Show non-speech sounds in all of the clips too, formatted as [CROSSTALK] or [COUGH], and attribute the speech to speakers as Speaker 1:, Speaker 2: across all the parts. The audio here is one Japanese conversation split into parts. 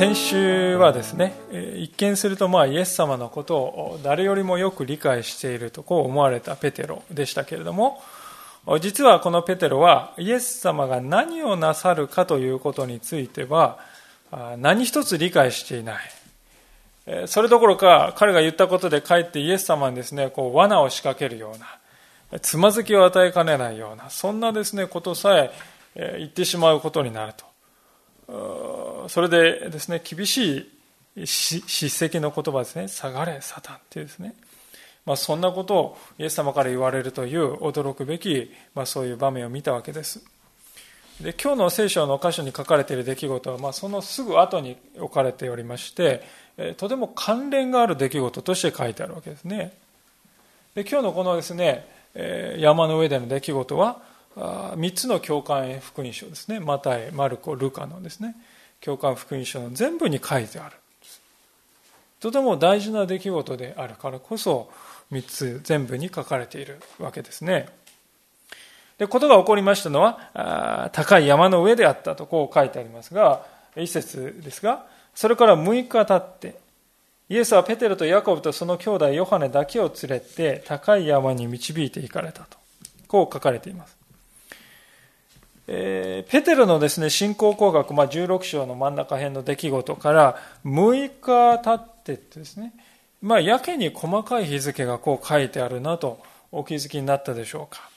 Speaker 1: 先週はですね見するとまあイエス様のことを誰よりもよく理解しているとこう思われたペテロでしたけれども実はこのペテロはイエス様が何をなさるかということについては何一つ理解していない。それどころか彼が言ったことでかえってイエス様にですねこう罠を仕掛けるようなつまずきを与えかねないようなそんなですねことさえ言ってしまうことになると。それでですね、厳しい叱責の言葉ですね、下がれ、サタンっていうですね、まあ、そんなことをイエス様から言われるという驚くべき、まあ、そういう場面を見たわけです。で今日の聖書の箇所に書かれている出来事は、まあ、そのすぐ後に置かれておりまして、とても関連がある出来事として書いてあるわけですね。で今日のこのですね、山の上での出来事は、3つの教会福音書ですね。マタイマルコルカのですね。教会福音書の全部に書いてある。とても大事な出来事であるからこそ3つ全部に書かれているわけですね。でことが起こりましたのは高い山の上であったとこう書いてありますが一節ですがそれから6日経ってイエスはペテロとヤコブとその兄弟ヨハネだけを連れて高い山に導いて行かれたとこう書かれています。えー、ペテロのですね、信仰工学、まあ、16章の真ん中辺の出来事から6日経ってってですね、まあ、やけに細かい日付がこう書いてあるなとお気づきになったでしょうか。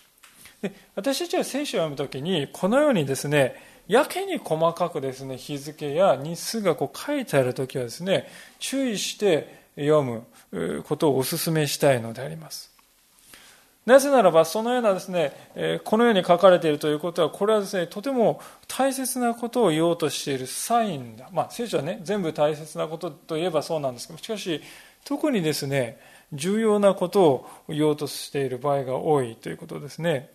Speaker 1: で私たちは聖書を読むときに、このようにですね、やけに細かくですね、日付や日数がこう書いてあるときはですね、注意して読むことをお勧めしたいのであります。なぜならば、そのようなですね、このように書かれているということは、これはですね、とても大切なことを言おうとしているサインだ。まあ、聖書はね、全部大切なことといえばそうなんですけど、しかし、特にですね、重要なことを言おうとしている場合が多いということですね。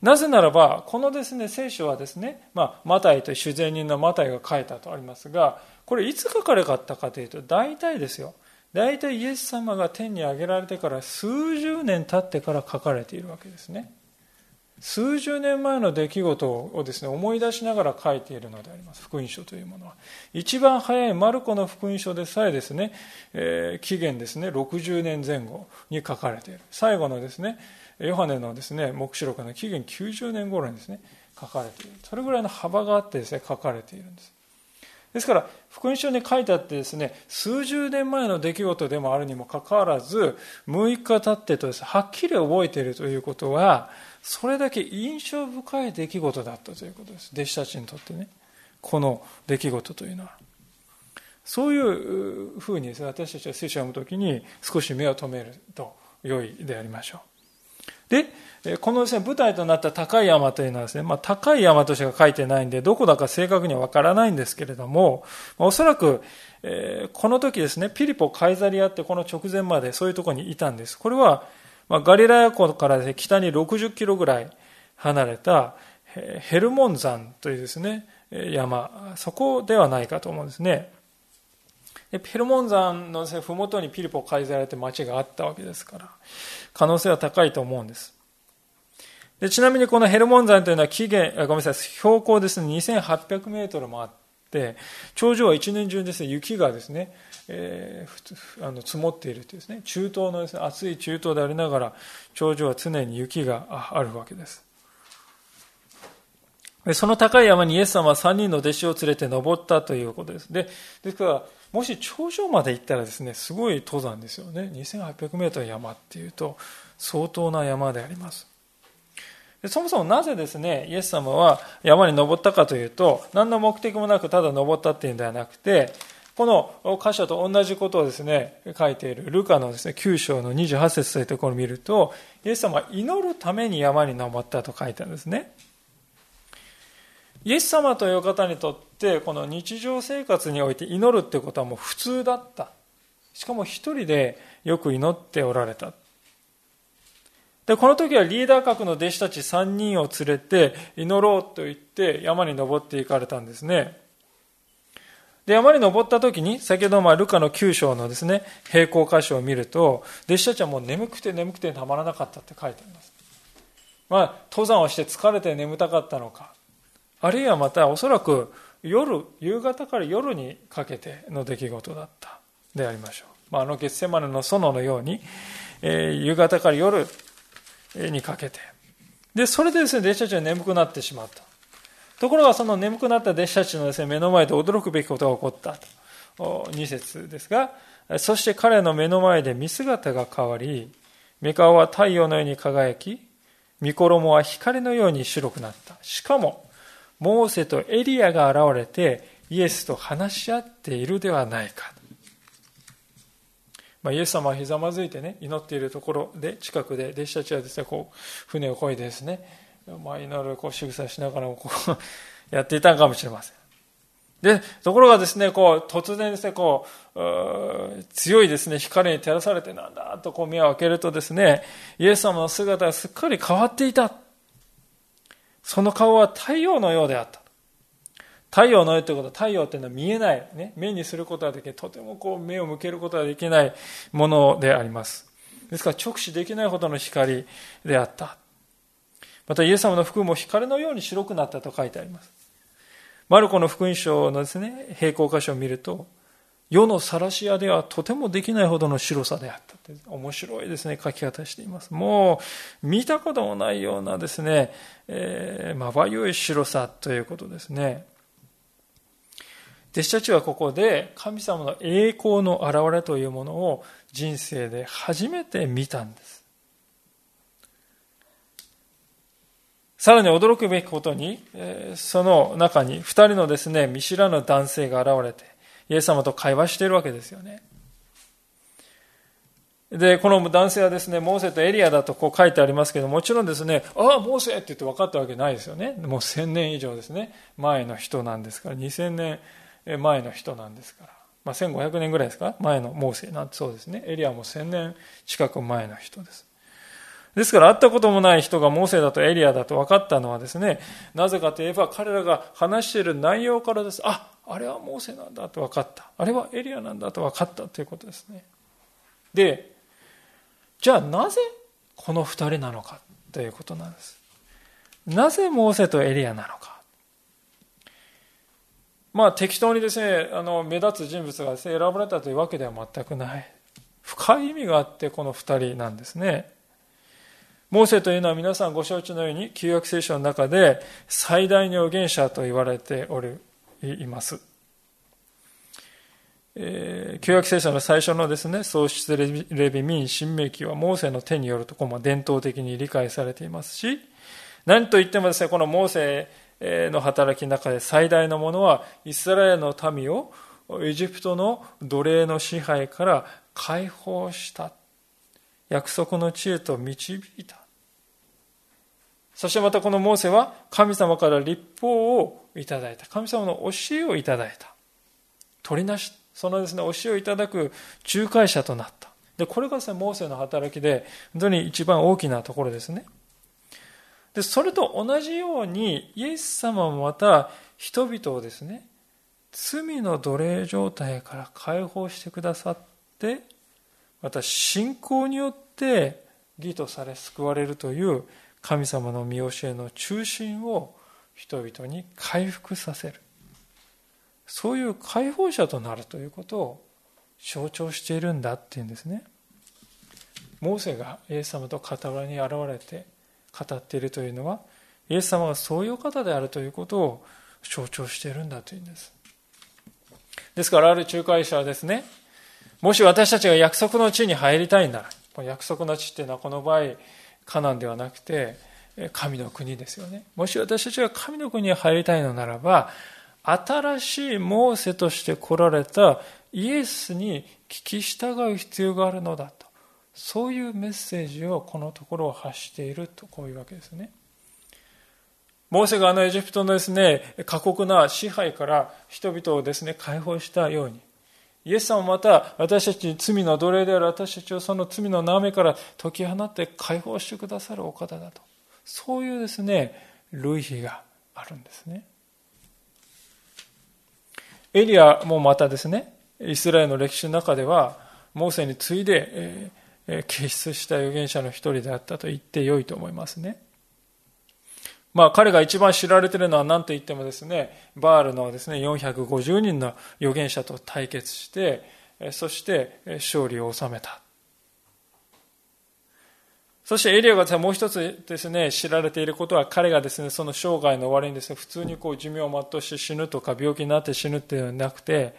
Speaker 1: なぜならば、このですね、聖書はですね、まあ、マタイという主税人のマタイが書いたとありますが、これいつ書かれかったかというと、大体ですよ。大体イエス様が天に上げられてから数十年経ってから書かれているわけですね。数十年前の出来事をですね思い出しながら書いているのであります。福音書というものは。一番早いマルコの福音書でさえですね、えー、紀元ですね60年前後に書かれている。最後のですねヨハネのですね黙示録の紀元90年頃にですね書かれている。それぐらいの幅があってですね書かれているんです。ですから、福音書に書いてあってですね、数十年前の出来事でもあるにもかかわらず、6日経ってとです、ね、はっきり覚えているということは、それだけ印象深い出来事だったということです。弟子たちにとってね。この出来事というのは。そういうふうにですね、私たちは聖書を読むときに少し目を留めると良いでありましょう。で、このですね、舞台となった高い山というのはですね、まあ、高い山としか書いてないんで、どこだか正確にはわからないんですけれども、おそらく、え、この時ですね、ピリポ・カイザリアってこの直前までそういうところにいたんです。これは、まあ、ガリラヤ湖からです、ね、北に60キロぐらい離れたヘルモン山というですね、山、そこではないかと思うんですね。でペルモン山のふもとにピリポ・カイザリアって町があったわけですから、可能性は高いと思うんです。でちなみにこのヘルモン山というのは起源、ごめんなさい、標高ですね、2800メートルもあって、頂上は一年中ですね、雪がですね、えー、あの積もっているというですね、中東のですね、暑い中東でありながら、頂上は常に雪があるわけです。でその高い山にイエス様は3人の弟子を連れて登ったということです。で、ですから、もし頂上まで行ったらですね、すごい登山ですよね。2800メートル山っていうと、相当な山であります。そもそもなぜですね、イエス様は山に登ったかというと、何の目的もなくただ登ったっていうんではなくて、この箇所と同じことをですね、書いているルカのですね、9章の28節というところを見ると、イエス様は祈るために山に登ったと書いてあるんですね。イエス様という方にとって、この日常生活において祈るってことはもう普通だった。しかも一人でよく祈っておられた。で、この時はリーダー格の弟子たち3人を連れて祈ろうと言って山に登っていかれたんですね。で、山に登った時に、先ほどまあルカの9章のですね、平行箇所を見ると、弟子たちはもう眠くて眠くてたまらなかったって書いてあります。まあ、登山をして疲れて眠たかったのか、あるいはまたおそらく夜、夕方から夜にかけての出来事だったでありましょう。まあ、あの月セマネの園のように、えー、夕方から夜にかけて。で、それでですね、弟子たちは眠くなってしまった。ところがその眠くなった弟子たちのですね、目の前で驚くべきことが起こったと。2節ですが、そして彼の目の前で見姿が変わり、目顔は太陽のように輝き、見衣は光のように白くなった。しかも、モーセとエリアが現れて、イエスと話し合っているではないか。まあ、イエス様はひざまずいてね、祈っているところで、近くで、弟子たちはですね、こう、船を漕いでですね、まあ、祈る、こう、仕草しながらも、こう、やっていたのかもしれません。で、ところがですね、こう、突然ですね、こう、強いですね、光に照らされて、なんだとこう目を開けるとですね、イエス様の姿がすっかり変わっていた。その顔は太陽のようであった。太陽のようということは太陽というのは見えない、ね、目にすることはできない、とてもこう目を向けることができないものであります。ですから直視できないほどの光であった。またイエス様の服も光のように白くなったと書いてあります。マルコの福音書のですね、平行箇所を見ると、世の晒し屋ではとてもできないほどの白さであった面白いですね、書き方しています。もう、見たこともないようなですね、えー、まばゆい白さということですね。弟子たちはここで神様の栄光の現れというものを人生で初めて見たんです。さらに驚くべきことに、その中に二人のですね、見知らぬ男性が現れて、イエス様と会話しているわけですよね。で、この男性はですね、モーセとエリアだとこう書いてありますけど、もちろんですね、ああ、モーセって言って分かったわけないですよね。もう千年以上ですね、前の人なんですから、二千年前の人なんですから。まあ、1500年ぐらいですか？前のモーセなんてそうですね。エリアも1000年近く前の人です。ですから会ったこともない人がモーセだとエリアだと分かったのはですね、なぜかといえば彼らが話している内容からです。あ、あれはモーセなんだと分かった。あれはエリアなんだと分かったということですね。で、じゃあなぜこの二人なのかということなんです。なぜモーセとエリアなのか。まあ適当にですね、あの目立つ人物が、選ばれたというわけでは全くない。深い意味があってこの二人なんですね。モーセというのは皆さんご承知のように旧約聖書の中で最大の預言者と言われておりいます。えー、旧約聖書の最初のですね、創出レビ民新明記はモーセの手によるとこも伝統的に理解されていますし、何と言ってもですね、このモーセの働きの中で最大のものはイスラエルの民をエジプトの奴隷の支配から解放した約束の地へと導いたそしてまたこのモーセは神様から立法をいただいた。神様の教えをいただいた。取りなしそのですね教えをいただく仲介者となった。でこれがですねモーセの働きで本当に一番大きなところですね。で、それと同じように、イエス様もまた人々をですね、罪の奴隷状態から解放してくださって、また信仰によって義とされ救われるという神様の見教えの中心を人々に回復させる。そういう解放者となるということを象徴しているんだっていうんですね。モーセがイエス様と傍らに現れて語っているというのはイエス様がそういう方であるということを象徴しているんだというんですですからある仲介者はですねもし私たちが約束の地に入りたいなら約束の地っていうのはこの場合カナンではなくて神の国ですよねもし私たちが神の国に入りたいのならば新しいモーセとして来られたイエスに聞き従う必要があるのだとそういうメッセージをこのところを発しているとこういうわけですね。モーセがあのエジプトのですね、過酷な支配から人々をですね、解放したように、イエス様また私たちに罪の奴隷である私たちをその罪の悩みから解き放って解放してくださるお方だと。そういうですね、類比があるんですね。エリアもまたですね、イスラエルの歴史の中では、モーセに次いで、えー、傑出した預言者の一人であったと言ってよいと思いますね。まあ彼が一番知られているのは何と言ってもですね、バールのですね、450人の預言者と対決して、そして勝利を収めた。そしてエリアがもう一つですね、知られていることは彼がですね、その生涯の終わりにですね、普通にこう寿命を全うして死ぬとか病気になって死ぬっていうのではなくて、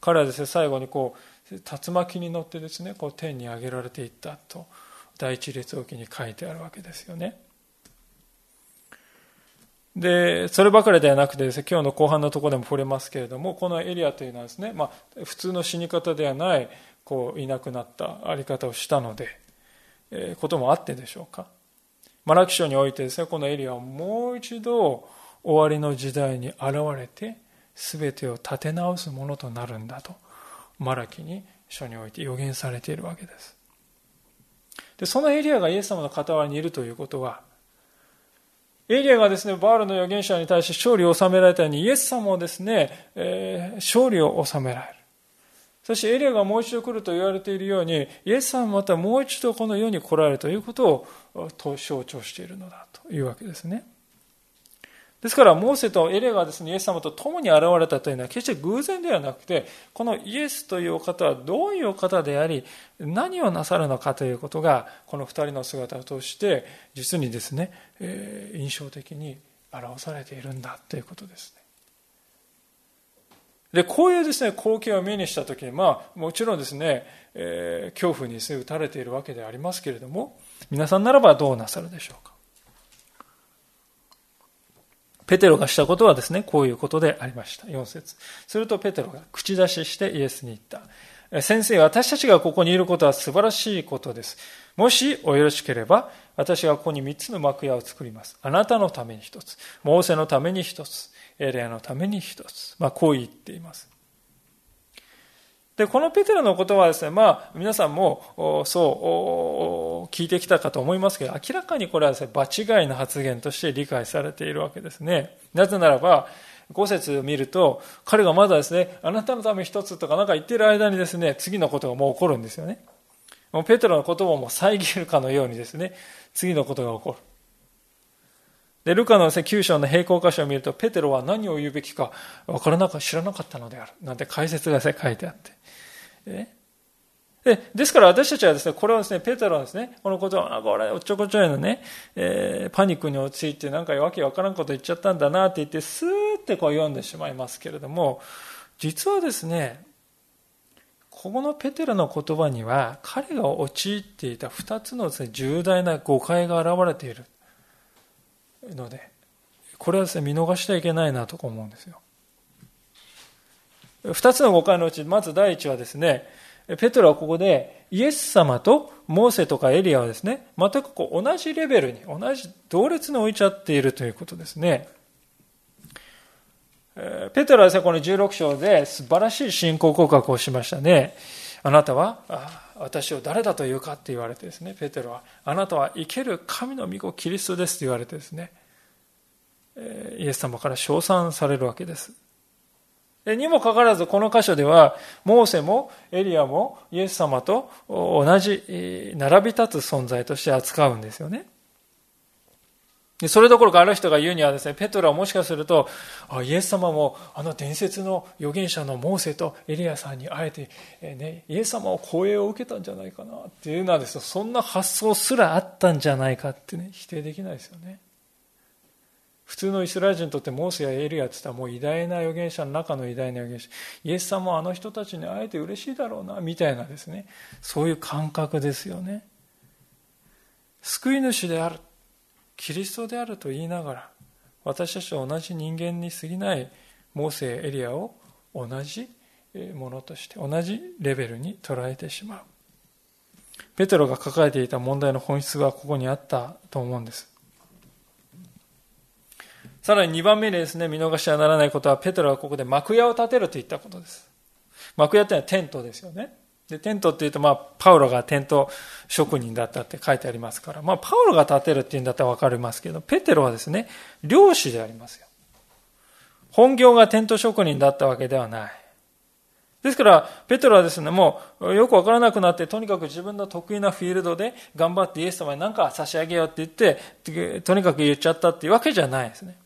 Speaker 1: 彼はですね、最後にこう、竜巻に乗ってですね、こう天に上げられていったと、第一列王記に書いてあるわけですよね。で、そればかりではなくてですね、今日の後半のところでも触れますけれども、このエリアというのはですね、まあ、普通の死に方ではない、こう、いなくなったあり方をしたので、えー、こともあってでしょうか。マラキ書においてですね、このエリアはもう一度終わりの時代に現れて、全てを立て直すものとなるんだと、マラキに書において予言されているわけです。で、そのエリアがイエス様の傍らにいるということは、エリアがですね、バールの預言者に対して勝利を収められたように、イエス様もですね、えー、勝利を収められる。そしてエリアがもう一度来ると言われているように、イエス様もまたもう一度この世に来られるということを象徴しているのだというわけですね。ですから、モーセとエレがですね、イエス様と共に現れたというのは決して偶然ではなくて、このイエスというお方はどういうお方であり、何をなさるのかということが、この二人の姿を通して、実にですね、えー、印象的に表されているんだということですね。で、こういうですね、光景を目にしたときに、まあ、もちろんですね、えー、恐怖にですね、打たれているわけでありますけれども、皆さんならばどうなさるでしょうか。ペテロがしたことはですね、こういうことでありました。4節するとペテロが口出ししてイエスに言った。先生、私たちがここにいることは素晴らしいことです。もしおよろしければ、私がここに3つの幕屋を作ります。あなたのために1つ、モーセのために1つ、エレアのために1つ。まあ、こう言っています。で、このペテロのことはですね、まあ、皆さんも、そう、聞いてきたかと思いますけど、明らかにこれはですね、場違いの発言として理解されているわけですね。なぜならば、5節を見ると、彼がまだですね、あなたのため一つとかなんか言ってる間にですね、次のことがもう起こるんですよね。もうペテロの言葉もう遮るかのようにですね、次のことが起こる。で、ルカの9章の並行箇所を見ると、ペテロは何を言うべきか分からなか知らなかったのである。なんて解説が書いてあって。でですから私たちはですね、これはですね、ペテロはですね、このことは、あ、これ、おっちょこちょいのね、えー、パニックに陥ってなんかわけわからんこと言っちゃったんだなって言って、スーってこう読んでしまいますけれども、実はですね、ここのペテロの言葉には、彼が陥っていた二つのですね、重大な誤解が現れているので、これはですね、見逃してはいけないなと思うんですよ。二つの誤解のうち、まず第一はですね、ペトロはここでイエス様とモーセとかエリアはですね、全くこう同じレベルに、同じ同列に置いちゃっているということですね。ペトロはですね、この16章で素晴らしい信仰告白をしましたね。あなたは、私を誰だというかって言われてですね、ペテロは、あなたは生ける神の御子キリストですと言われてですね、イエス様から称賛されるわけです。にもかかわらず、この箇所では、モーセもエリアもイエス様と同じ、並び立つ存在として扱うんですよね。それどころかある人が言うにはですね、ペトロはもしかすると、あイエス様もあの伝説の預言者のモーセとエリアさんに会えて、えね、イエス様を光栄を受けたんじゃないかなっていうのはですね、そんな発想すらあったんじゃないかってね、否定できないですよね。普通のイスラエル人にとってモーセやエリアって言ったらもう偉大な預言者の中の偉大な預言者イエス様はあの人たちに会えて嬉しいだろうなみたいなですねそういう感覚ですよね救い主であるキリストであると言いながら私たちと同じ人間に過ぎないモーセエリアを同じものとして同じレベルに捉えてしまうペテロが抱えていた問題の本質はここにあったと思うんですさらに2番目にですね、見逃しはならないことは、ペテロはここで幕屋を建てると言ったことです。幕屋ってのはテントですよね。で、テントっていうと、まあ、パウロがテント職人だったって書いてありますから、まあ、パウロが建てるっていうんだったらわかりますけど、ペテロはですね、漁師でありますよ。本業がテント職人だったわけではない。ですから、ペテロはですね、もうよくわからなくなって、とにかく自分の得意なフィールドで頑張ってイエス様に何か差し上げようって言って、とにかく言っちゃったっていうわけじゃないですね。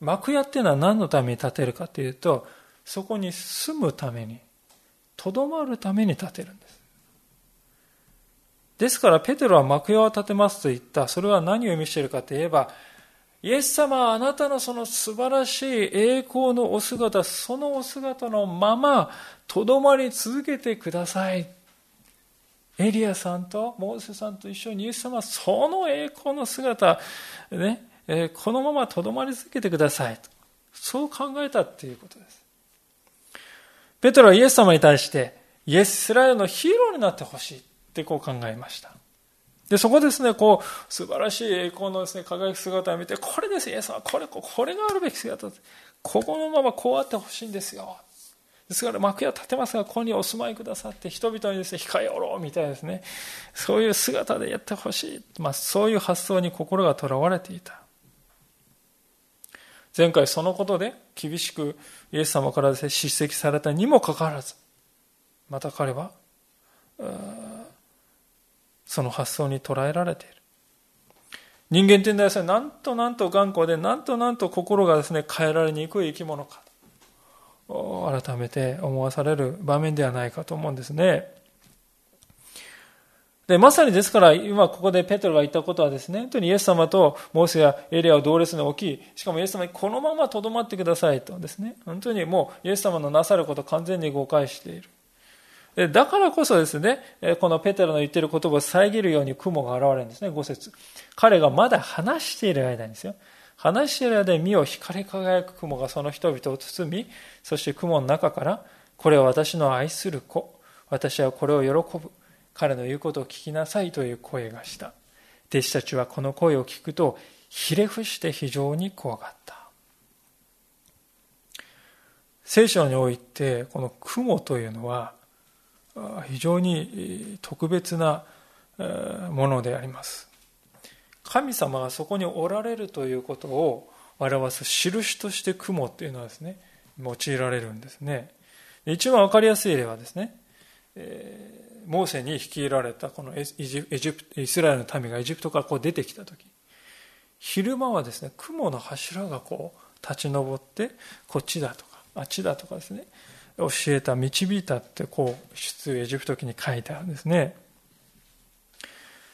Speaker 1: 幕屋っていうのは何のために建てるかというと、そこに住むために、とどまるために建てるんです。ですから、ペテロは幕屋を建てますと言った。それは何を意味しているかといえば、イエス様あなたのその素晴らしい栄光のお姿、そのお姿のまま、とどまり続けてください。エリアさんとモーセさんと一緒にイエス様その栄光の姿、ね、え、このままとどまり続けてください。そう考えたっていうことです。ペトロはイエス様に対して、イエススラエルのヒーローになってほしいってこう考えました。で、そこですね、こう、素晴らしい栄光のですね、輝く姿を見て、これです、イエス様、これ、これがあるべき姿ここのままこうあってほしいんですよ。ですから幕屋建てますが、ここにお住まいくださって、人々にですね、控えおろうみたいですね。そういう姿でやってほしい。まあ、そういう発想に心がとらわれていた。前回そのことで厳しくイエス様から、叱責されたにもかかわらず、また彼は、その発想に捉えられている。人間というのはですね、なんとなんと頑固で、なんとなんと心がですね、変えられにくい生き物か、改めて思わされる場面ではないかと思うんですね。で、まさにですから、今ここでペトロが言ったことはですね、本当にイエス様とモーセやエリアを同列に置き、しかもイエス様にこのままとどまってくださいとですね、本当にもうイエス様のなさることを完全に誤解している。でだからこそですね、このペテロの言っている言葉を遮るように雲が現れるんですね、5節彼がまだ話している間にですよ。話している間に身を光り輝く雲がその人々を包み、そして雲の中から、これは私の愛する子。私はこれを喜ぶ。彼の言うことを聞きなさいという声がした。弟子たちはこの声を聞くと、ひれ伏して非常に怖がった。聖書において、この雲というのは、非常に特別なものであります。神様がそこにおられるということを表す印として雲っていうのはですね、用いられるんですね。一番わかりやすい例はですね、モーセに率いられたこのエジプイスラエルの民がエジプトからこう出てきた時昼間はですね雲の柱がこう立ち上ってこっちだとかあっちだとかですね教えた、導いたってこう、出エジプト記に書いてあるんですね。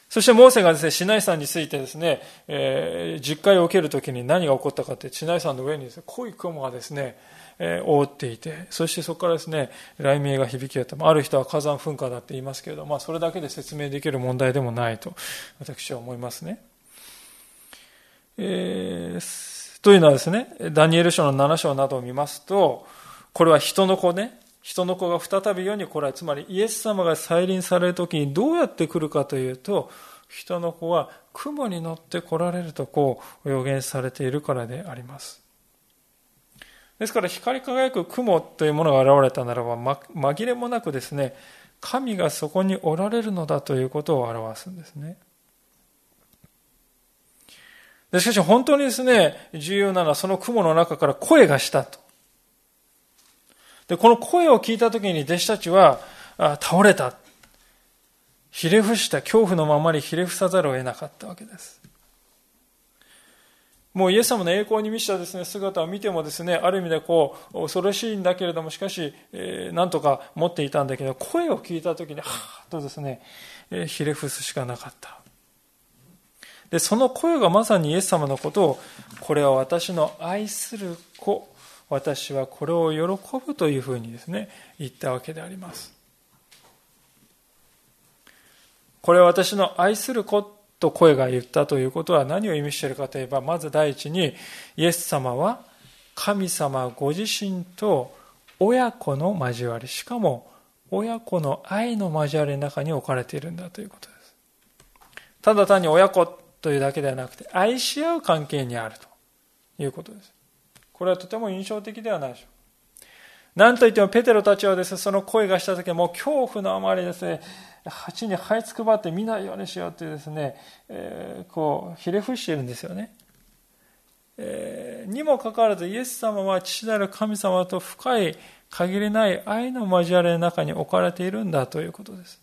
Speaker 1: そしてモーセがですね、シナイ山についてですね、えー、実会を受けるときに何が起こったかって、シナイ山の上にですね、濃い雲がですね、え、覆っていて、そしてそこからですね、雷鳴が響き合った。ある人は火山噴火だって言いますけれど、まあそれだけで説明できる問題でもないと、私は思いますね。えー、というのはですね、ダニエル書の7章などを見ますと、これは人の子ね、人の子が再び世に来られ、つまりイエス様が再臨される時にどうやって来るかというと、人の子は雲に乗って来られるとこう予言されているからであります。ですから光り輝く雲というものが現れたならば、紛れもなくですね、神がそこにおられるのだということを表すんですね。しかし本当にですね、重要なのはその雲の中から声がしたと。で、この声を聞いた時に弟子たちは倒れた。ひれ伏した、恐怖のままにひれ伏さざるを得なかったわけです。もうイエス様の栄光に満ちたですね、姿を見てもですね、ある意味でこう、恐ろしいんだけれども、しかし、えー、なんとか持っていたんだけど、声を聞いた時に、はーっとですね、えー、ひれ伏すしかなかった。で、その声がまさにイエス様のことを、これは私の愛する子、私はこれを喜ぶというふうにですね、言ったわけであります。これは私の愛する子と声が言ったということは何を意味しているかといえば、まず第一に、イエス様は神様ご自身と親子の交わり、しかも親子の愛の交わりの中に置かれているんだということです。ただ単に親子というだけではなくて、愛し合う関係にあるということです。これはとても印象的ではないでしょうなんといってもペテロたちはですね、その声がした時はもう恐怖のあまりですね、鉢に這いつくばって見ないようにしようというですね、えー、こう、ひれ伏しているんですよね。えー、にもかかわらずイエス様は父なる神様と深い限りない愛の交わりの中に置かれているんだということです。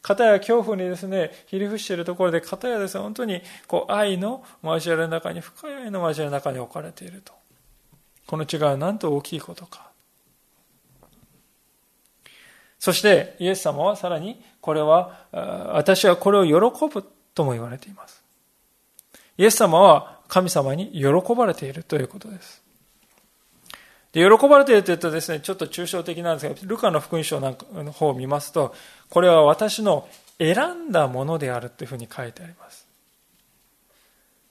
Speaker 1: 片や恐怖にですね、ひり伏しているところで、片やですね、本当にこう愛の交わりの中に、深い愛の交わりの中に置かれていると。この違いはなんと大きいことか。そしてイエス様はさらにこれは私はこれを喜ぶとも言われています。イエス様は神様に喜ばれているということです。で喜ばれているというとですね、ちょっと抽象的なんですが、ルカの福音書なんかの方を見ますと、これは私の選んだものであるというふうに書いてあります。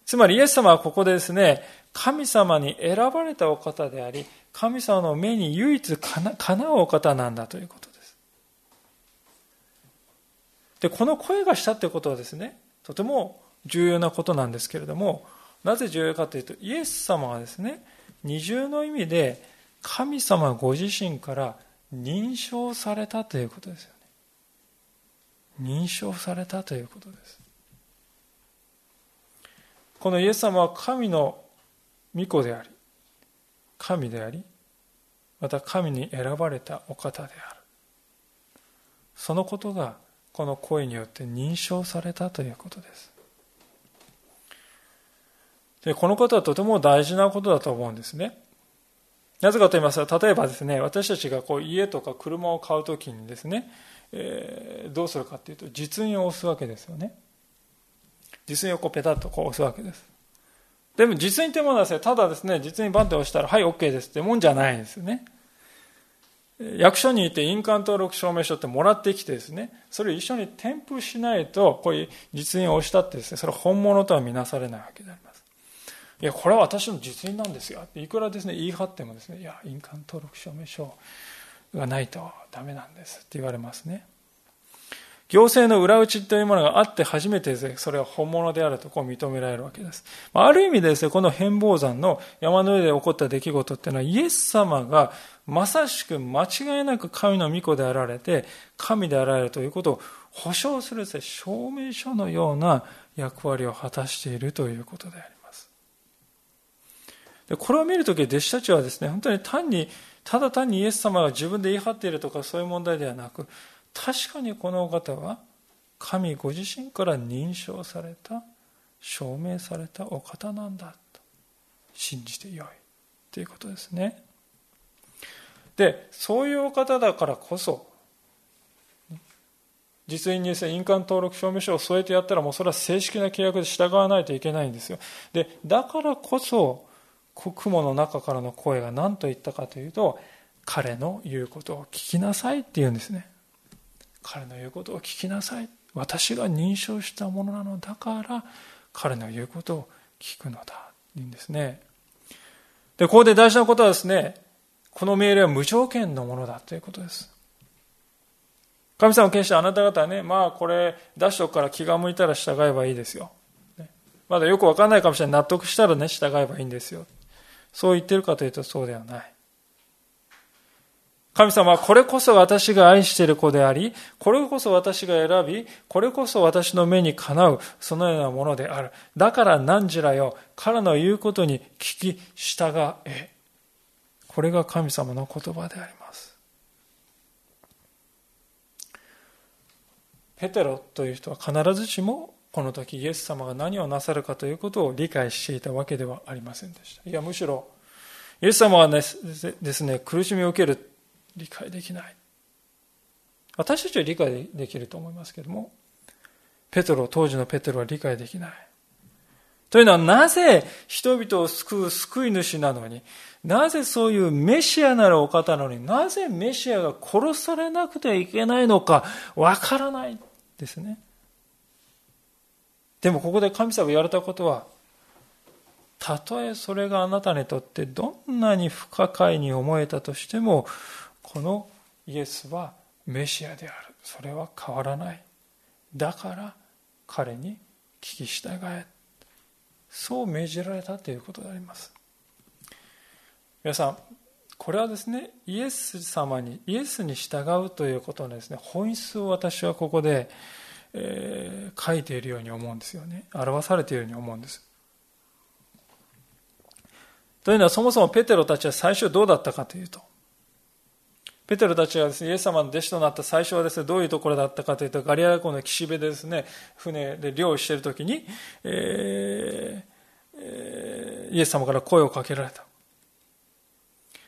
Speaker 1: つまりイエス様はここでですね、神様に選ばれたお方であり、神様の目に唯一かなうお方なんだということで。この声がしたってことはですね、とても重要なことなんですけれども、なぜ重要かというと、イエス様はですね、二重の意味で神様ご自身から認証されたということですよね。認証されたということです。このイエス様は神の御子であり、神であり、また神に選ばれたお方である。そのことがこの声によって認証されたということです。で、このことはとても大事なことだと思うんですね。なぜかと言いますと、例えばですね、私たちがこう家とか車を買うときにですね、えー、どうするかというと、実印を押すわけですよね。実印をこうペタッとこう押すわけです。でも実印ってものはですね、ただですね、実印バンって押したら、はい、OK ですってもんじゃないんですよね。役所にいて印鑑登録証明書ってもらってきてですね、それを一緒に添付しないと、こういう実印を押したってですね、それ本物とは見なされないわけであります。いや、これは私の実印なんですよ。いくらですね、言い張ってもですね、いや、印鑑登録証明書がないとダメなんですって言われますね。行政の裏打ちというものがあって初めてそれは本物であるとこう認められるわけです。ある意味でですね、この変貌山の山の上で起こった出来事っていうのはイエス様がまさしく間違いなく神の御子であられて、神であられるということを保証する証明書のような役割を果たしているということであります。でこれを見るとき弟子たちはですね、本当に単に、ただ単にイエス様が自分で言い張っているとかそういう問題ではなく、確かにこの方は神ご自身から認証された、証明されたお方なんだと信じてよいということですね。で、そういうお方だからこそ、実印にですね、印鑑登録証明書を添えてやったらもうそれは正式な契約で従わないといけないんですよ。で、だからこそ、雲の中からの声が何と言ったかというと、彼の言うことを聞きなさいって言うんですね。彼の言うことを聞きなさい。私が認証したものなのだから、彼の言うことを聞くのだ。いいんですね。で、ここで大事なことはですね、この命令は無条件のものだということです。神様を決してあなた方はね、まあこれ出しとくから気が向いたら従えばいいですよ。まだよくわかんないかもしれない。納得したらね、従えばいいんですよ。そう言ってるかというとそうではない。神様はこれこそ私が愛している子であり、これこそ私が選び、これこそ私の目にかなう、そのようなものである。だから何時らよ、彼の言うことに聞き従え。これが神様の言葉であります。ペテロという人は必ずしもこの時イエス様が何をなさるかということを理解していたわけではありませんでした。いや、むしろ、イエス様はですね、苦しみを受ける、理解できない。私たちは理解できると思いますけども、ペトロ、当時のペテロは理解できない。というのは、なぜ人々を救う救い主なのに、なぜそういうメシアなるお方なのになぜメシアが殺されなくてはいけないのか、わからないですね。でもここで神様が言われたことは、たとえそれがあなたにとってどんなに不可解に思えたとしても、このイエスはメシアである。それは変わらない。だから彼に聞き従え。そう命じられたということであります。皆さん、これはですね、イエス様に、イエスに従うということのですね、本質を私はここで、えー、書いているように思うんですよね。表されているように思うんです。というのはそもそもペテロたちは最初どうだったかというと、ペテロたちがですね、イエス様の弟子となった最初はですね、どういうところだったかというと、ガリア湖の岸辺でですね、船で漁をしているときに、えーえー、イエス様から声をかけられた。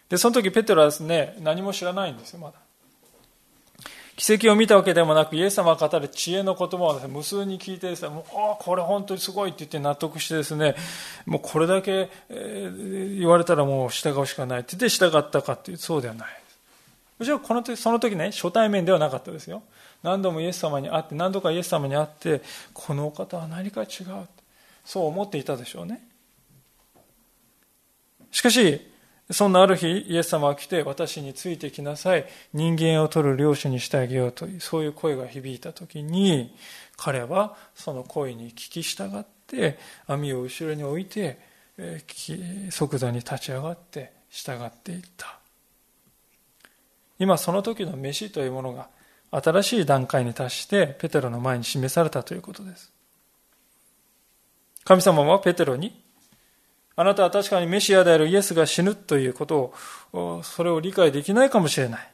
Speaker 1: で、その時ペテロはですね、何も知らないんですよ、まだ。奇跡を見たわけでもなく、イエス様が語る知恵の言葉をです、ね、無数に聞いてですね、もう、ああ、これ本当にすごいって言って納得してですね、もうこれだけ、えー、言われたらもう従うしかないって言って従ったかっていう、そうではない。もちろんこの時、その時ね、初対面ではなかったですよ。何度もイエス様に会って、何度かイエス様に会って、このお方は何か違う。そう思っていたでしょうね。しかし、そんなある日、イエス様が来て、私についてきなさい。人間を取る領主にしてあげようという、そういう声が響いたときに、彼はその声に聞き従って、網を後ろに置いて、即座に立ち上がって従っていった。今その時の飯というものが新しい段階に達してペテロの前に示されたということです。神様はペテロにあなたは確かにメシアであるイエスが死ぬということを、それを理解できないかもしれない。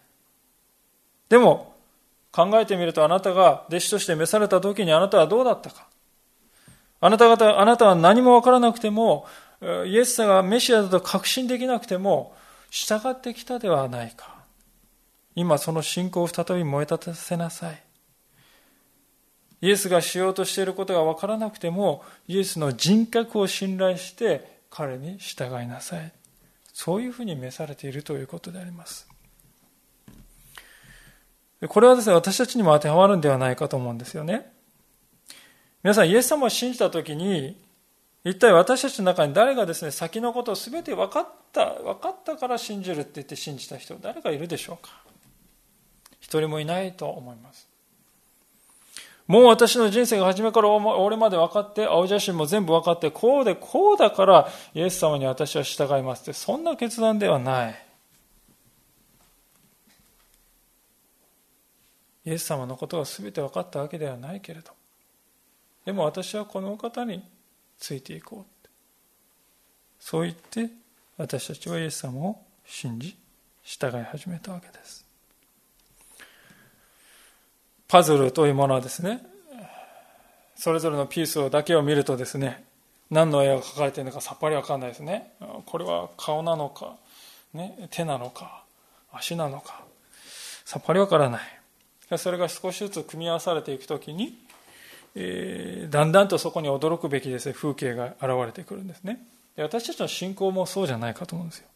Speaker 1: でも、考えてみるとあなたが弟子として召された時にあなたはどうだったか。あなた方、あなたは何もわからなくても、イエス様がメシアだと確信できなくても、従ってきたではないか。今その信仰を再び燃え立たせなさい。イエスがしようとしていることがわからなくても、イエスの人格を信頼して彼に従いなさい。そういうふうに召されているということであります。これはですね、私たちにも当てはまるんではないかと思うんですよね。皆さん、イエス様を信じたときに、一体私たちの中に誰がですね、先のことを全て分かった、分かったから信じるって言って信じた人、誰がいるでしょうか？一人もいないと思います。もう私の人生が初めから俺まで分かって、青写真も全部分かって、こうでこうだからイエス様に私は従いますって、そんな決断ではない。イエス様のことが全て分かったわけではないけれど、でも私はこの方についていこう。そう言って私たちはイエス様を信じ、従い始めたわけです。パズルというものはですね、それぞれのピースだけを見るとですね、何の絵が描かれているのかさっぱりわかんないですね。これは顔なのか、ね、手なのか、足なのか、さっぱりわからない。それが少しずつ組み合わされていくときに、えー、だんだんとそこに驚くべきです、ね、風景が現れてくるんですね。で私たちの信仰もそうじゃないかと思うんですよ。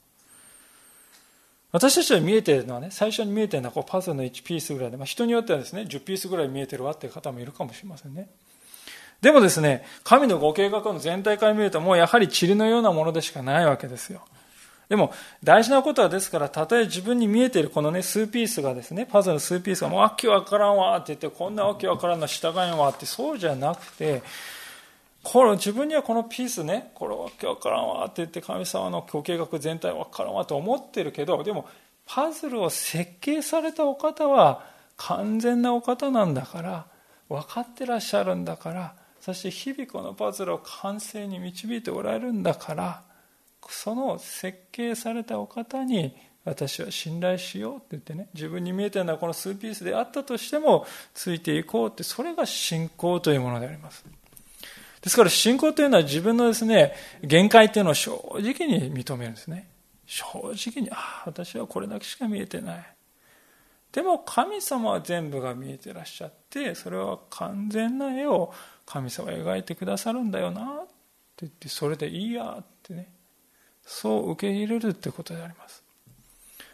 Speaker 1: 私たちは見えてるのはね、最初に見えてるのはこうパズルの1ピースぐらいで、まあ、人によってはですね、10ピースぐらい見えてるわっていう方もいるかもしれませんね。でもですね、神のご計画の全体から見るともうやはり塵のようなものでしかないわけですよ。でも、大事なことはですから、たとえ自分に見えているこのね、数ピースがですね、パズルの数ピースがもうわけわからんわって言って、こんなわけわからんの従えんわって、そうじゃなくて、これ自分にはこのピースね、これわけわからんわって言って神様のご計画全体わからんわと思ってるけど、でもパズルを設計されたお方は完全なお方なんだから、分かってらっしゃるんだから、そして日々このパズルを完成に導いておられるんだから、その設計されたお方に私は信頼しようって言ってね、自分に見えてるのはこの数ピースであったとしても、ついていこうって、それが信仰というものであります。ですから信仰というのは自分のですね、限界というのを正直に認めるんですね。正直に、ああ、私はこれだけしか見えてない。でも神様は全部が見えてらっしゃって、それは完全な絵を神様が描いてくださるんだよなって言って、それでいいやってね、そう受け入れるってことであります。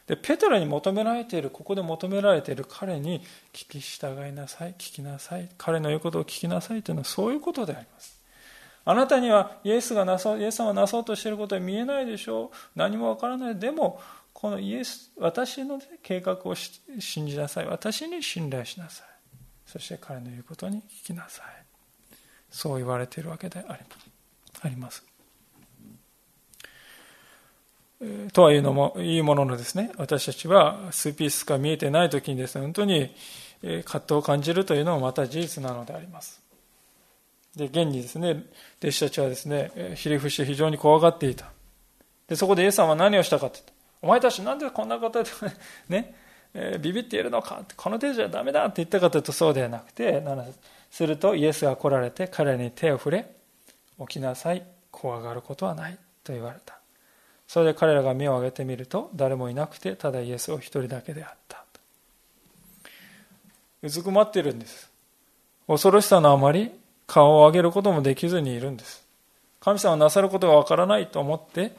Speaker 1: で、ペトラに求められている、ここで求められている彼に聞き従いなさい、聞きなさい、彼の言うことを聞きなさいというのはそういうことであります。あなたにはイエスがなそう、イエス様がなそうとしていることは見えないでしょう。何もわからない。でも、このイエス、私の計画を信じなさい。私に信頼しなさい。そして彼の言うことに聞きなさい。そう言われているわけであります。とはいうのもいいもののですね、私たちは数ピースしか見えてない時にですね、本当に葛藤を感じるというのもまた事実なのであります。で、現にですね、弟子たちはですね、ひれ伏して非常に怖がっていた。で、そこでイエスさんは何をしたかって言った。お前たちなんでこんなことで、ね、[LAUGHS] えー、ビビっているのか？って、この手じゃダメだって言ったかというとそうではなくて、するとイエスが来られて彼に手を触れ、起きなさい、怖がることはないと言われた。それで彼らが目を上げてみると誰もいなくてただイエスを一人だけであったうずくまっているんです恐ろしさのあまり顔を上げることもできずにいるんです。神様はなさることがわからないと思って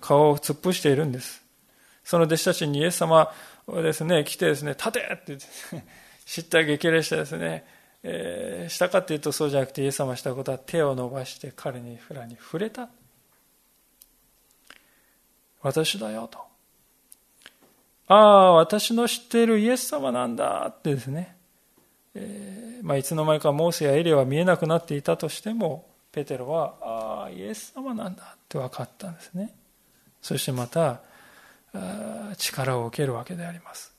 Speaker 1: 顔を突っ伏しているんです。その弟子たちにイエス様はですね来てですね立て！って言って [LAUGHS] 叱咤激励してですね、えー、したかっていうとそうじゃなくてイエス様したことは手を伸ばして彼にフラに触れた私だよと。ああ、私の知っているイエス様なんだってですね、え、まあ、いつの間にかモーセやエリアは見えなくなっていたとしても、ペテロは、ああ、イエス様なんだって分かったんですね。そしてまた、力を受けるわけであります。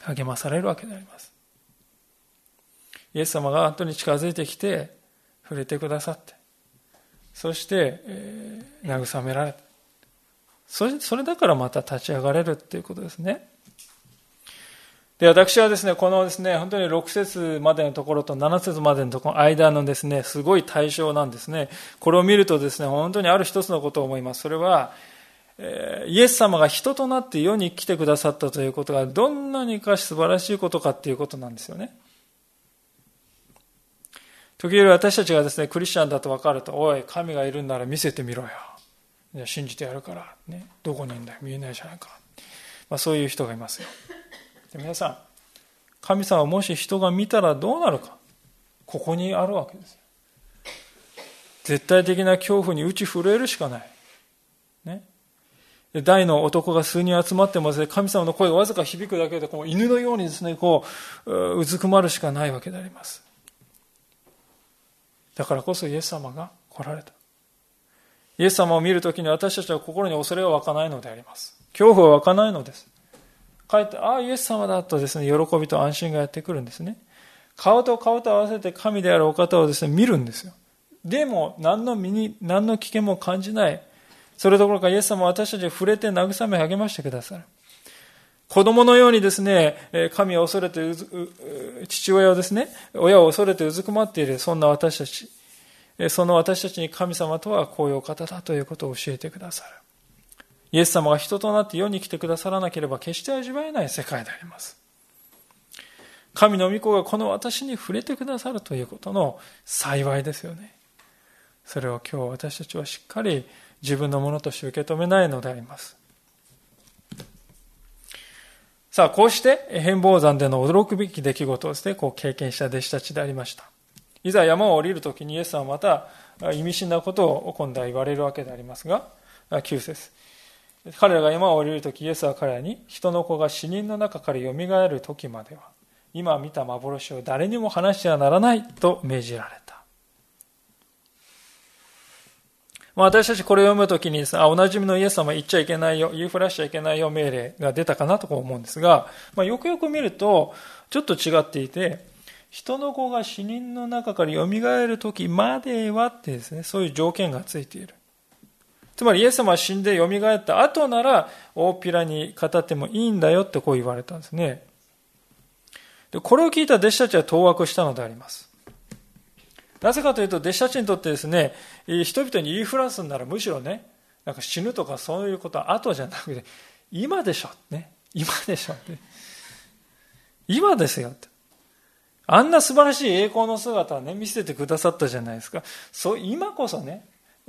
Speaker 1: 励まされるわけであります。イエス様が本当に近づいてきて、触れてくださって、そして、えー、慰められた。それそれだからまた立ち上がれるっていうことですね。で、私はですね、このですね、本当に6節までのところと7節までのところ、間のですね、すごい対象なんですね。これを見るとですね、本当にある一つのことを思います。それは、え、イエス様が人となって世に来てくださったということが、どんなにか素晴らしいことかっていうことなんですよね。時々私たちがですね、クリスチャンだと分かると、おい、神がいるんなら見せてみろよ。じゃ信じてやるから、ね、どこにいるんだよ見えないじゃないか、まあ、そういう人がいますよ皆さん神様もし人が見たらどうなるかここにあるわけです絶対的な恐怖に打ち震えるしかない、ね、大の男が数人集まってもですね、神様の声がわずか響くだけで、こう犬のようにですね、こう、うずくまるしかないわけであります。だからこそイエス様が来られた。イエス様を見るときに私たちは心に恐れは湧かないのであります。恐怖は湧かないのです。帰って、ああ、イエス様だとですね、喜びと安心がやってくるんですね。顔と顔と合わせて神であるお方をですね、見るんですよ。でも、何の身に、何の危険も感じない。それどころか、イエス様は私たちに触れて慰め励ましてくださる。子供のようにですね、神を恐れて父親をですね、親を恐れてうずくまっている、そんな私たち。その私たちに神様とはこういうお方だということを教えてくださる。イエス様が人となって世に来てくださらなければ決して味わえない世界であります。神の御子がこの私に触れてくださるということの幸いですよね。それを今日私たちはしっかり自分のものとして受け止めないのであります。さあ、こうして変貌山での驚くべき出来事をですね、こう経験した弟子たちでありました。いざ山を降りるときにイエスはまた意味深なことを今度は言われるわけでありますが、9節彼らが山を降りるとき、イエスは彼らに、人の子が死人の中からよみがえる時までは、今見た幻を誰にも話してはならないと命じられた。まあ、私たちこれを読むときに、あ、おなじみのイエス様言っちゃいけないよ、言いふらしちゃいけないよ命令が出たかなと思うんですが、まあ、よくよく見ると、ちょっと違っていて、人の子が死人の中から蘇る時まではってですね、そういう条件がついている。つまりイエス様は死んで蘇った後なら大っぴらに語ってもいいんだよってこう言われたんですね。でこれを聞いた弟子たちは当惑したのであります。なぜかというと弟子たちにとってですね、人々に言いふらすんならむしろね、なんか死ぬとかそういうことは後じゃなくて、今でしょ。ね。今でしょ。今ですよって。あんな素晴らしい栄光の姿をね、見せてくださったじゃないですか。そう、今こそね、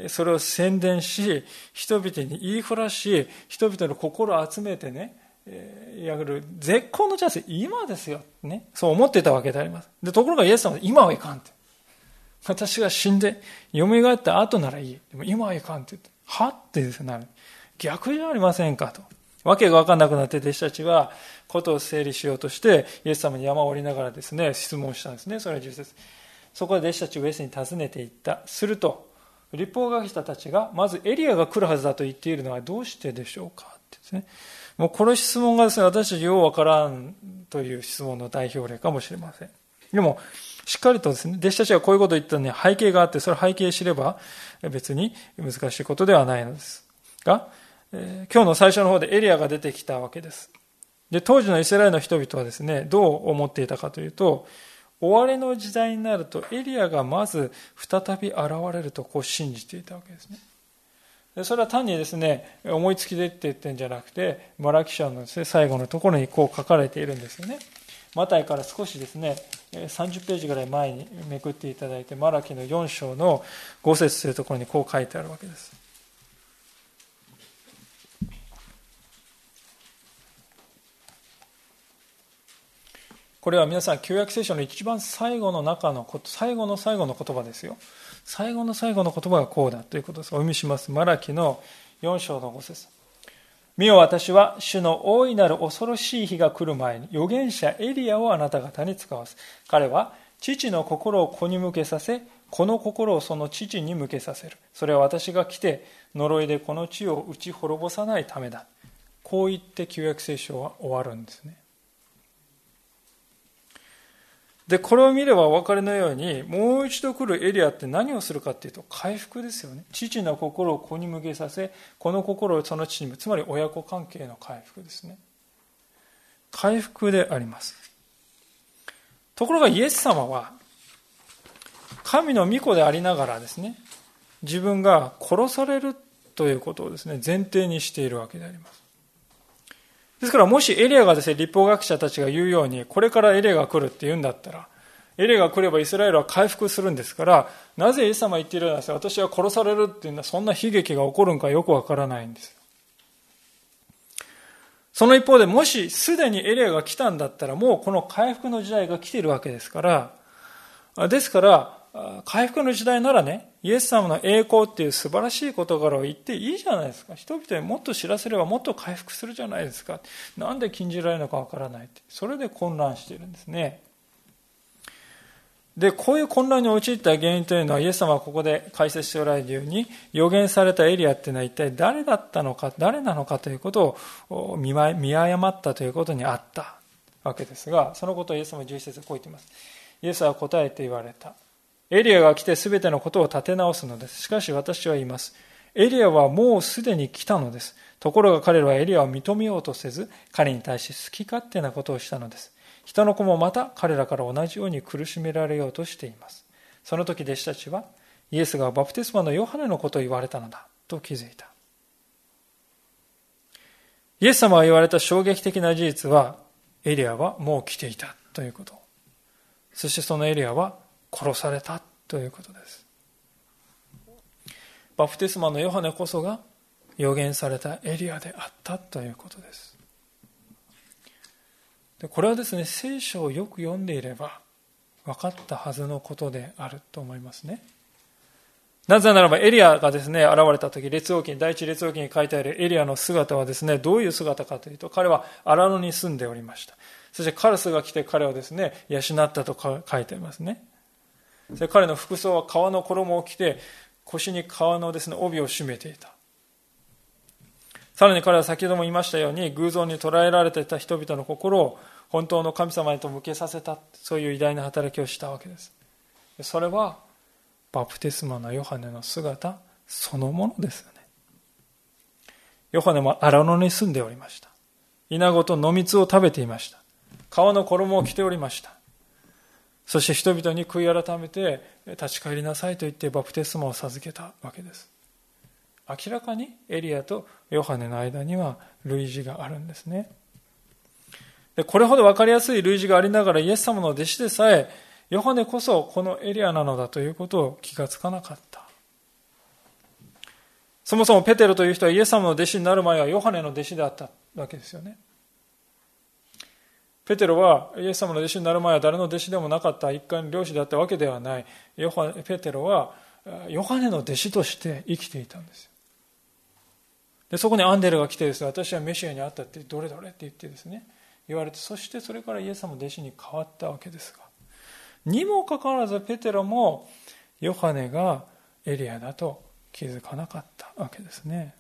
Speaker 1: それを宣伝し、人々に言いふらし、人々の心を集めてね、えやる絶好のチャンス、今ですよ。ね。そう思ってたわけであります。で、ところがイエス様は今はいかんって。私が死んで、蘇った後ならいい。でも今はいかんって言って、はってですね、逆じゃありませんかと。わけがわかんなくなって弟子たちはことを整理しようとしてイエス様に山を降りながらですね質問したんですねそれは10節そこで弟子たちをイエスに尋ねていったすると立法学者たちがまずエリアが来るはずだと言っているのはどうしてでしょうかってですね。もうこの質問がですね、私たちようわからんという質問の代表例かもしれません。でも、しっかりとですね、弟子たちがこういうことを言ったのに背景があって、それ背景知れば別に難しいことではないのですが、えー、今日の最初の方でエリアが出てきたわけです。で、当時のイスラエルの人々はですね、どう思っていたかというと、終わりの時代になるとエリアがまず再び現れるとこう信じていたわけですね。それは単にですね、思いつきでって言ってるんじゃなくて、マラキシャの、ね、最後のところにこう書かれているんですよね。マタイから少しですね、30ページぐらい前にめくっていただいて、マラキの4章の5節というところにこう書いてあるわけです。これは皆さん、旧約聖書の一番最後の中のこと、最後の最後の言葉ですよ。最後の最後の言葉がこうだということです。お読みします。マラキの4章の5節見よ私は主の大いなる恐ろしい日が来る前に預言者エリアをあなた方に使わす。彼は父の心を子に向けさせ、この心をその父に向けさせる。それは私が来て呪いでこの地を打ち滅ぼさないためだ。こう言って旧約聖書は終わるんですね。で、これを見ればお分かりのように、もう一度来るエリアって何をするかっていうと、回復ですよね。父の心を子に向けさせ、この心をその父に、つまり親子関係の回復ですね。回復であります。ところがイエス様は、神の御子でありながらですね、自分が殺されるということをですね、前提にしているわけであります。ですからもしエリアがですね、立法学者たちが言うように、これからエリアが来るって言うんだったら、エリアが来ればイスラエルは回復するんですから、なぜイエス様言っているようなんです私は殺されるっていうのはそんな悲劇が起こるんかよくわからないんです。その一方でもしすでにエリアが来たんだったらもうこの回復の時代が来ているわけですから、ですから、回復の時代ならね、イエス様の栄光っていう素晴らしい事柄を言っていいじゃないですか。人々にもっと知らせればもっと回復するじゃないですか。なんで禁じられるのかわからないって。それで混乱しているんですね。で、こういう混乱に陥った原因というのは、イエス様はここで解説しておられるように、予言されたエリアっていうのは一体誰だったのか、誰なのかということを見誤ったということにあったわけですが、そのことをイエス様は11節こう言っています。イエスは答えて言われた。エリアが来て全てのことを立て直すのです。しかし私は言います。エリアはもうすでに来たのです。ところが彼らはエリアを認めようとせず、彼に対し好き勝手なことをしたのです。人の子もまた彼らから同じように苦しめられようとしています。その時弟子たちは、イエスがバプテスマのヨハネのことを言われたのだ、と気づいた。イエス様が言われた衝撃的な事実は、エリアはもう来ていたということ。そしてそのエリアは殺されたということです。バプテスマのヨハネこそが予言されたエリアであったということです。でこれはですね聖書をよく読んでいれば分かったはずのことであると思いますね。なぜならばエリアがですね現れた時列王記第一列王記に書いてあるエリアの姿はですねどういう姿かというと彼は荒野に住んでおりました。そしてカラスが来て彼をですね養ったと書いていますね。それ彼の服装は革の衣を着て腰に革のですね帯を締めていた。さらに彼は先ほども言いましたように偶像に捉えられていた人々の心を本当の神様へと向けさせたそういう偉大な働きをしたわけです。それはバプテスマのヨハネの姿そのものですよね。ヨハネも荒野に住んでおりました。稲子と野蜜を食べていました。革の衣を着ておりました。そして人々に悔い改めて立ち返りなさいと言ってバプテスマを授けたわけです。明らかにエリアとヨハネの間には類似があるんですね。でこれほど分かりやすい類似がありながらイエス様の弟子でさえヨハネこそこのエリアなのだということを気がつかなかった。そもそもペテロという人はイエス様の弟子になる前はヨハネの弟子であったわけですよね。ペテロはイエス様の弟子になる前は誰の弟子でもなかった一貫漁師であったわけではないヨハペテロはヨハネの弟子として生きていたんですでそこにアンデルが来てですね私はメシアに会ったってどれどれって言ってですね言われてそしてそれからイエス様の弟子に変わったわけですがにもかかわらずペテロもヨハネがエリアだと気づかなかったわけですね。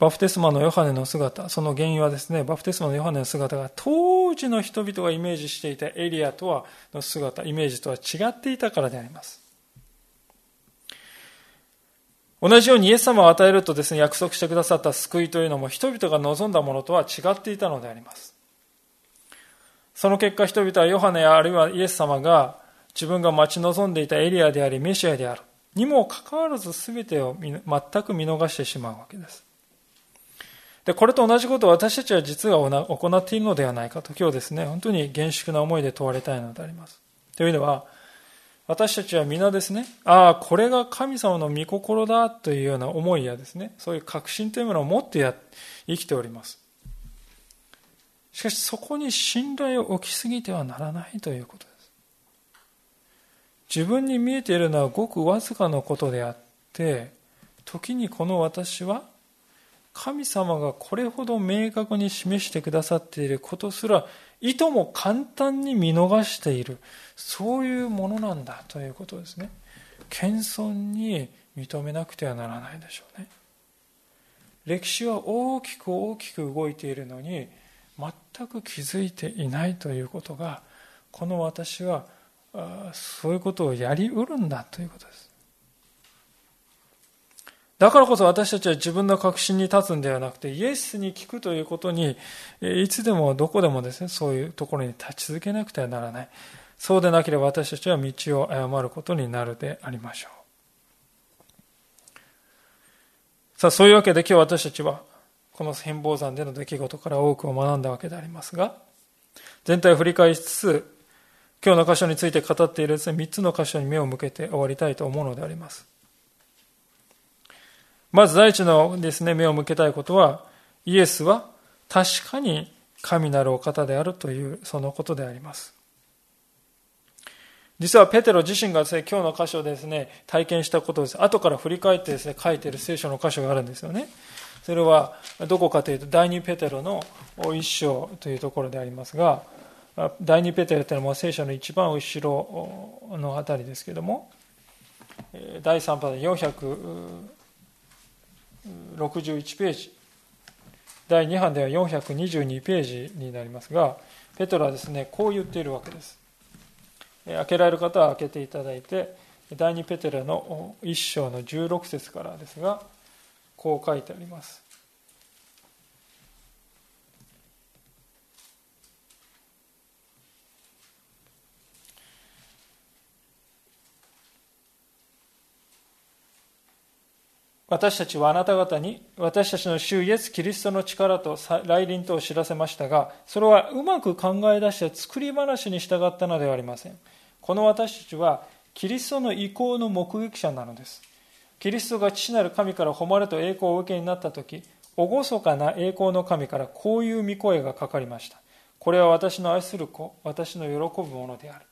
Speaker 1: バプテスマのヨハネの姿、その原因はですね、バプテスマのヨハネの姿が当時の人々がイメージしていたエリアとはの姿、イメージとは違っていたからであります。同じようにイエス様を与えるとですね、約束してくださった救いというのも人々が望んだものとは違っていたのであります。その結果人々はヨハネあるいはイエス様が自分が待ち望んでいたエリアでありメシアであるにもかかわらず全てを全く見逃してしまうわけです。で、これと同じことを私たちは実は行っているのではないかと今日ですね、本当に厳粛な思いで問われたいのであります。というのは、私たちは皆ですね、ああ、これが神様の御心だというような思いやですね、そういう確信というものを持ってや生きております。しかしそこに信頼を置きすぎてはならないということです。自分に見えているのはごくわずかのことであって、時にこの私は神様がこれほど明確に示してくださっていることすら、いとも簡単に見逃している、そういうものなんだということですね。謙遜に認めなくてはならないでしょうね。歴史は大きく大きく動いているのに、全く気づいていないということが、この私はそういうことをやりうるんだということです。だからこそ私たちは自分の確信に立つんではなくて、イエスに聞くということに、いつでもどこでもですね、そういうところに立ち続けなくてはならない。そうでなければ私たちは道を誤ることになるでありましょう。さあ、そういうわけで今日私たちは、この変貌山での出来事から多くを学んだわけでありますが、全体を振り返りつつ、今日の箇所について語っているですね、3つの箇所に目を向けて終わりたいと思うのであります。まず第一のですね、目を向けたいことは、イエスは確かに神なるお方であるというそのことであります。実はペテロ自身がですね、今日の箇所ですね、体験したことです。後から振り返ってですね、書いている聖書の箇所があるんですよね。それはどこかというと、第二ペテロの一章というところでありますが、第二ペテロというのは聖書の一番後ろのあたりですけれども、第3波で400 61ページ。第2版では422ページになりますがペトラはですねこう言っているわけです。開けられる方は開けていただいて第2ペテラの1章の16節からですがこう書いてあります。私たちはあなた方に私たちの主イエス・キリストの力と来臨とを知らせましたが、それはうまく考え出した作り話に従ったのではありません。この私たちはキリストの意向の目撃者なのです。キリストが父なる神から誉れと栄光を受けになった時、厳かな栄光の神からこういう御声がかかりました。これは私の愛する子、私の喜ぶものである。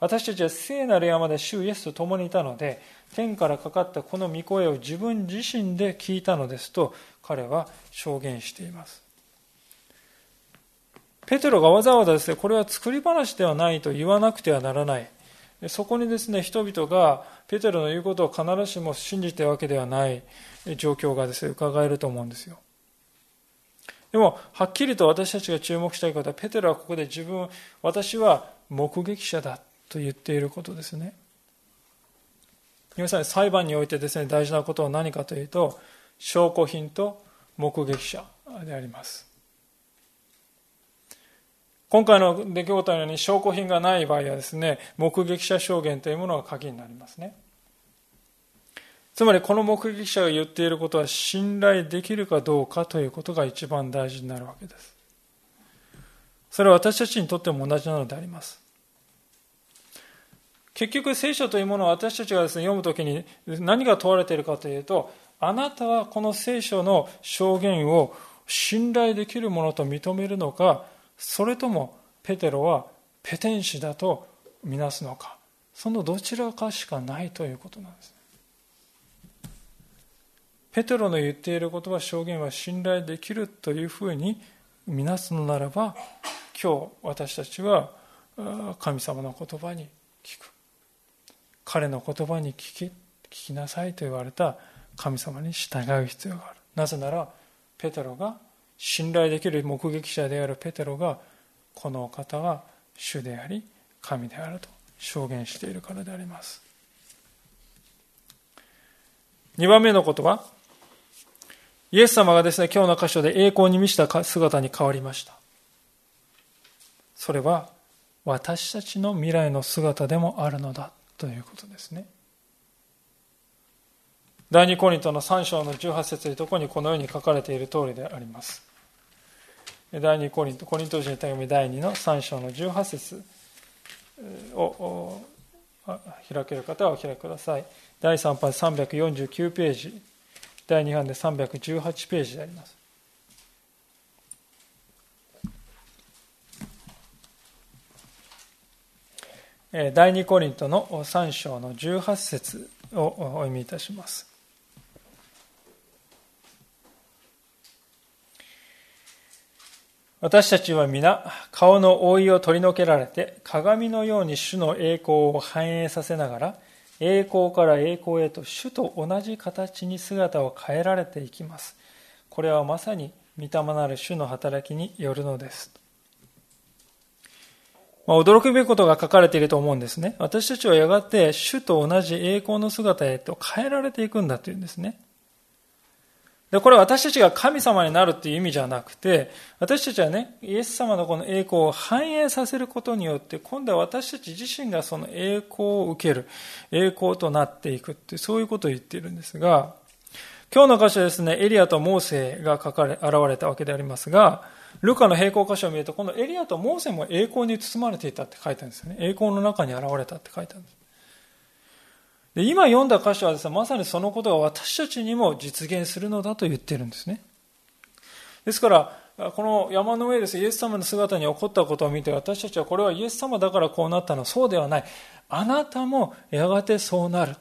Speaker 1: 私たちは聖なる山で主イエスと共にいたので、天からかかったこの御声を自分自身で聞いたのですと彼は証言しています。ペテロがわざわざですね、これは作り話ではないと言わなくてはならない。そこにですね、人々がペテロの言うことを必ずしも信じているわけではない状況がですね、伺えると思うんですよ。でも、はっきりと私たちが注目したいことは、ペテロはここで自分、私は目撃者だと言っていることですね。皆さん、裁判においてですね、大事なことは何かというと、証拠品と目撃者であります。今回の出来事のように証拠品がない場合はですね、目撃者証言というものが鍵になりますね。つまりこの目撃者が言っていることは信頼できるかどうかということが一番大事になるわけです。それは私たちにとっても同じなのであります。結局聖書というものを私たちがですね読むときに何が問われているかというとあなたはこの聖書の証言を信頼できるものと認めるのかそれともペテロはペテン師だとみなすのかそのどちらかしかないということなんです。ペテロの言っていることは証言は信頼できるというふうにみなすのならば今日私たちは神様の言葉に聞く彼の言葉に聞き聞きなさいと言われた神様に従う必要がある。なぜならペテロが信頼できる目撃者であるペテロがこの方は主であり神であると証言しているからであります。2番目のことはイエス様がですね今日の箇所で栄光に満ちた姿に変わりました。それは私たちの未来の姿でもあるのだ。ということですね。第二コリントの3章の18節にとこにこのように書かれている通りであります。第二コリントコリント人の手紙第2の3章の18節を開ける方はお開きください。第3版349ページ。第2版で318ページであります。第2コリントの3章の18節をお読みいたします私たちは皆、顔の覆いを取り除けられて、鏡のように主の栄光を反映させながら、栄光から栄光へと主と同じ形に姿を変えられていきます。これはまさに御霊なる主の働きによるのです。まあ、驚くべきことが書かれていると思うんですね。私たちはやがて主と同じ栄光の姿へと変えられていくんだというんですね。で、これは私たちが神様になるっていう意味じゃなくて、私たちはね、イエス様のこの栄光を反映させることによって、今度は私たち自身がその栄光を受ける、栄光となっていくって、そういうことを言っているんですが、今日の箇所ですね、エリアとモーセが書かれ、現れたわけでありますが、ルカの並行箇所を見ると、このエリアとモーセも栄光に包まれていたって書いてあるんですよね。栄光の中に現れたって書いてあるんです。で今読んだ箇所はですね、まさにそのことが私たちにも実現するのだと言ってるんですね。ですから、この山の上ですイエス様の姿に起こったことを見て私たちはこれはイエス様だからこうなったのそうではない。あなたもやがてそうなる。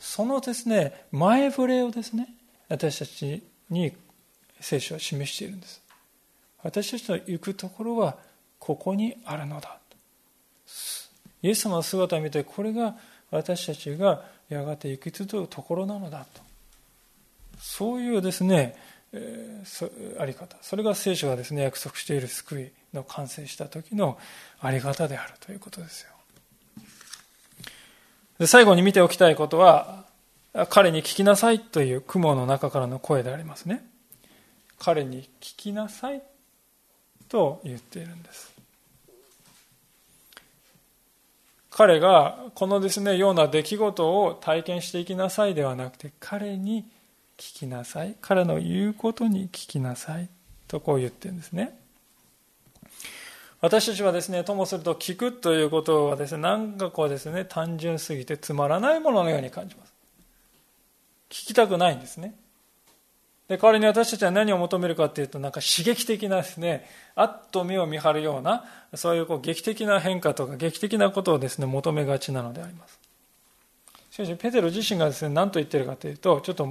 Speaker 1: そのですね、前触れをですね、私たちに聖書は示しているんです。私たちの行くところはここにあるのだ。イエス様の姿を見てこれが私たちがやがて行き着くところなのだと。そういうですね、えー、あり方。それが聖書がですね約束している救いの完成した時のあり方であるということですよ。で最後に見ておきたいことは彼に聞きなさいという雲の中からの声でありますね。彼に聞きなさいと言っているんです。彼がこのですねような出来事を体験していきなさいではなくて彼に聞きなさい。彼の言うことに聞きなさい。とこう言ってるんですね。私たちはですねともすると聞くということはですねなんかこうですね単純すぎてつまらないもののように感じます。聞きたくないんですね。で代わりに私たちは何を求めるかというとなんか刺激的なですねあっと目を見張るようなそういうこう劇的な変化とか劇的なことをですね求めがちなのであります。しかしペテロ自身がですね何と言ってるかというとちょっと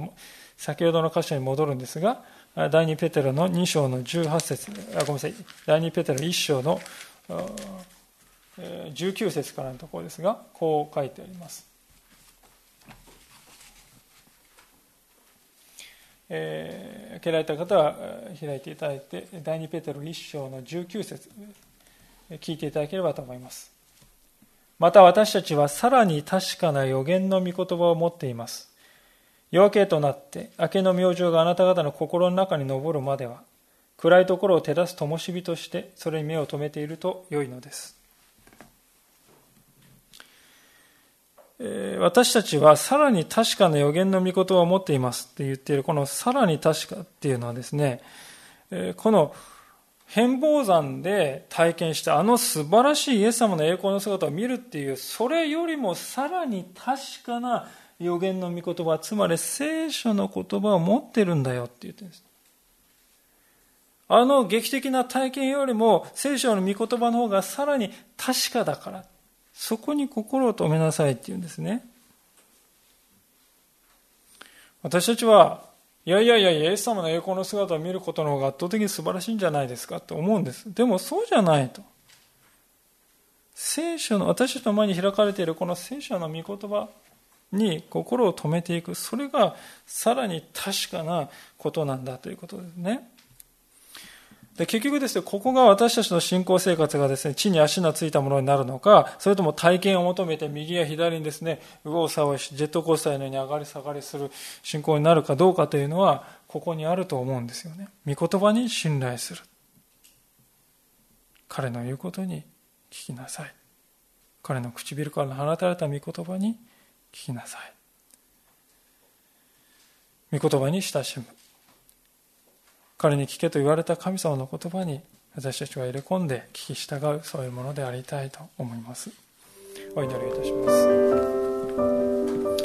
Speaker 1: 先ほどの箇所に戻るんですが第2ペテロの2章の18節あごめんなさい第2ペテロ1章の19節からのところですがこう書いてあります。えー、開けられた方は開いていただいて第2ペテロ1章の19節聞いていただければと思います。また私たちはさらに確かな予言の御言葉を持っています。夜明けとなって明けの明星があなた方の心の中に昇るまでは暗いところを照らす灯火としてそれに目を留めていると良いのです。私たちはさらに確かな予言の御言葉を持っていますって言っているこのさらに確かっていうのはですねこの変貌山で体験したあの素晴らしいイエス様の栄光の姿を見るっていうそれよりもさらに確かな予言の御言葉つまり聖書の言葉を持ってるんだよって言ってるんです。あの劇的な体験よりも聖書の御言葉の方がさらに確かだから。そこに心を止めなさいって言うんですね。私たちは、いやいやいや、イエス様の栄光の姿を見ることの方が圧倒的に素晴らしいんじゃないですかって思うんです。でもそうじゃないと。聖書の、私たちの前に開かれているこの聖書の御言葉に心を止めていく。それがさらに確かなことなんだということですね。で結局ですね、ここが私たちの信仰生活がですね、地に足のついたものになるのか、それとも体験を求めて右や左にですね、右往左往し、ジェットコースターのように上がり下がりする信仰になるかどうかというのは、ここにあると思うんですよね。御言葉に信頼する。彼の言うことに聞きなさい。彼の唇から放たれた御言葉に聞きなさい。御言葉に親しむ。彼に聞けと言われた神様の言葉に私たちは入れ込んで聞き従うそういうものでありたいと思います。お祈りいたします。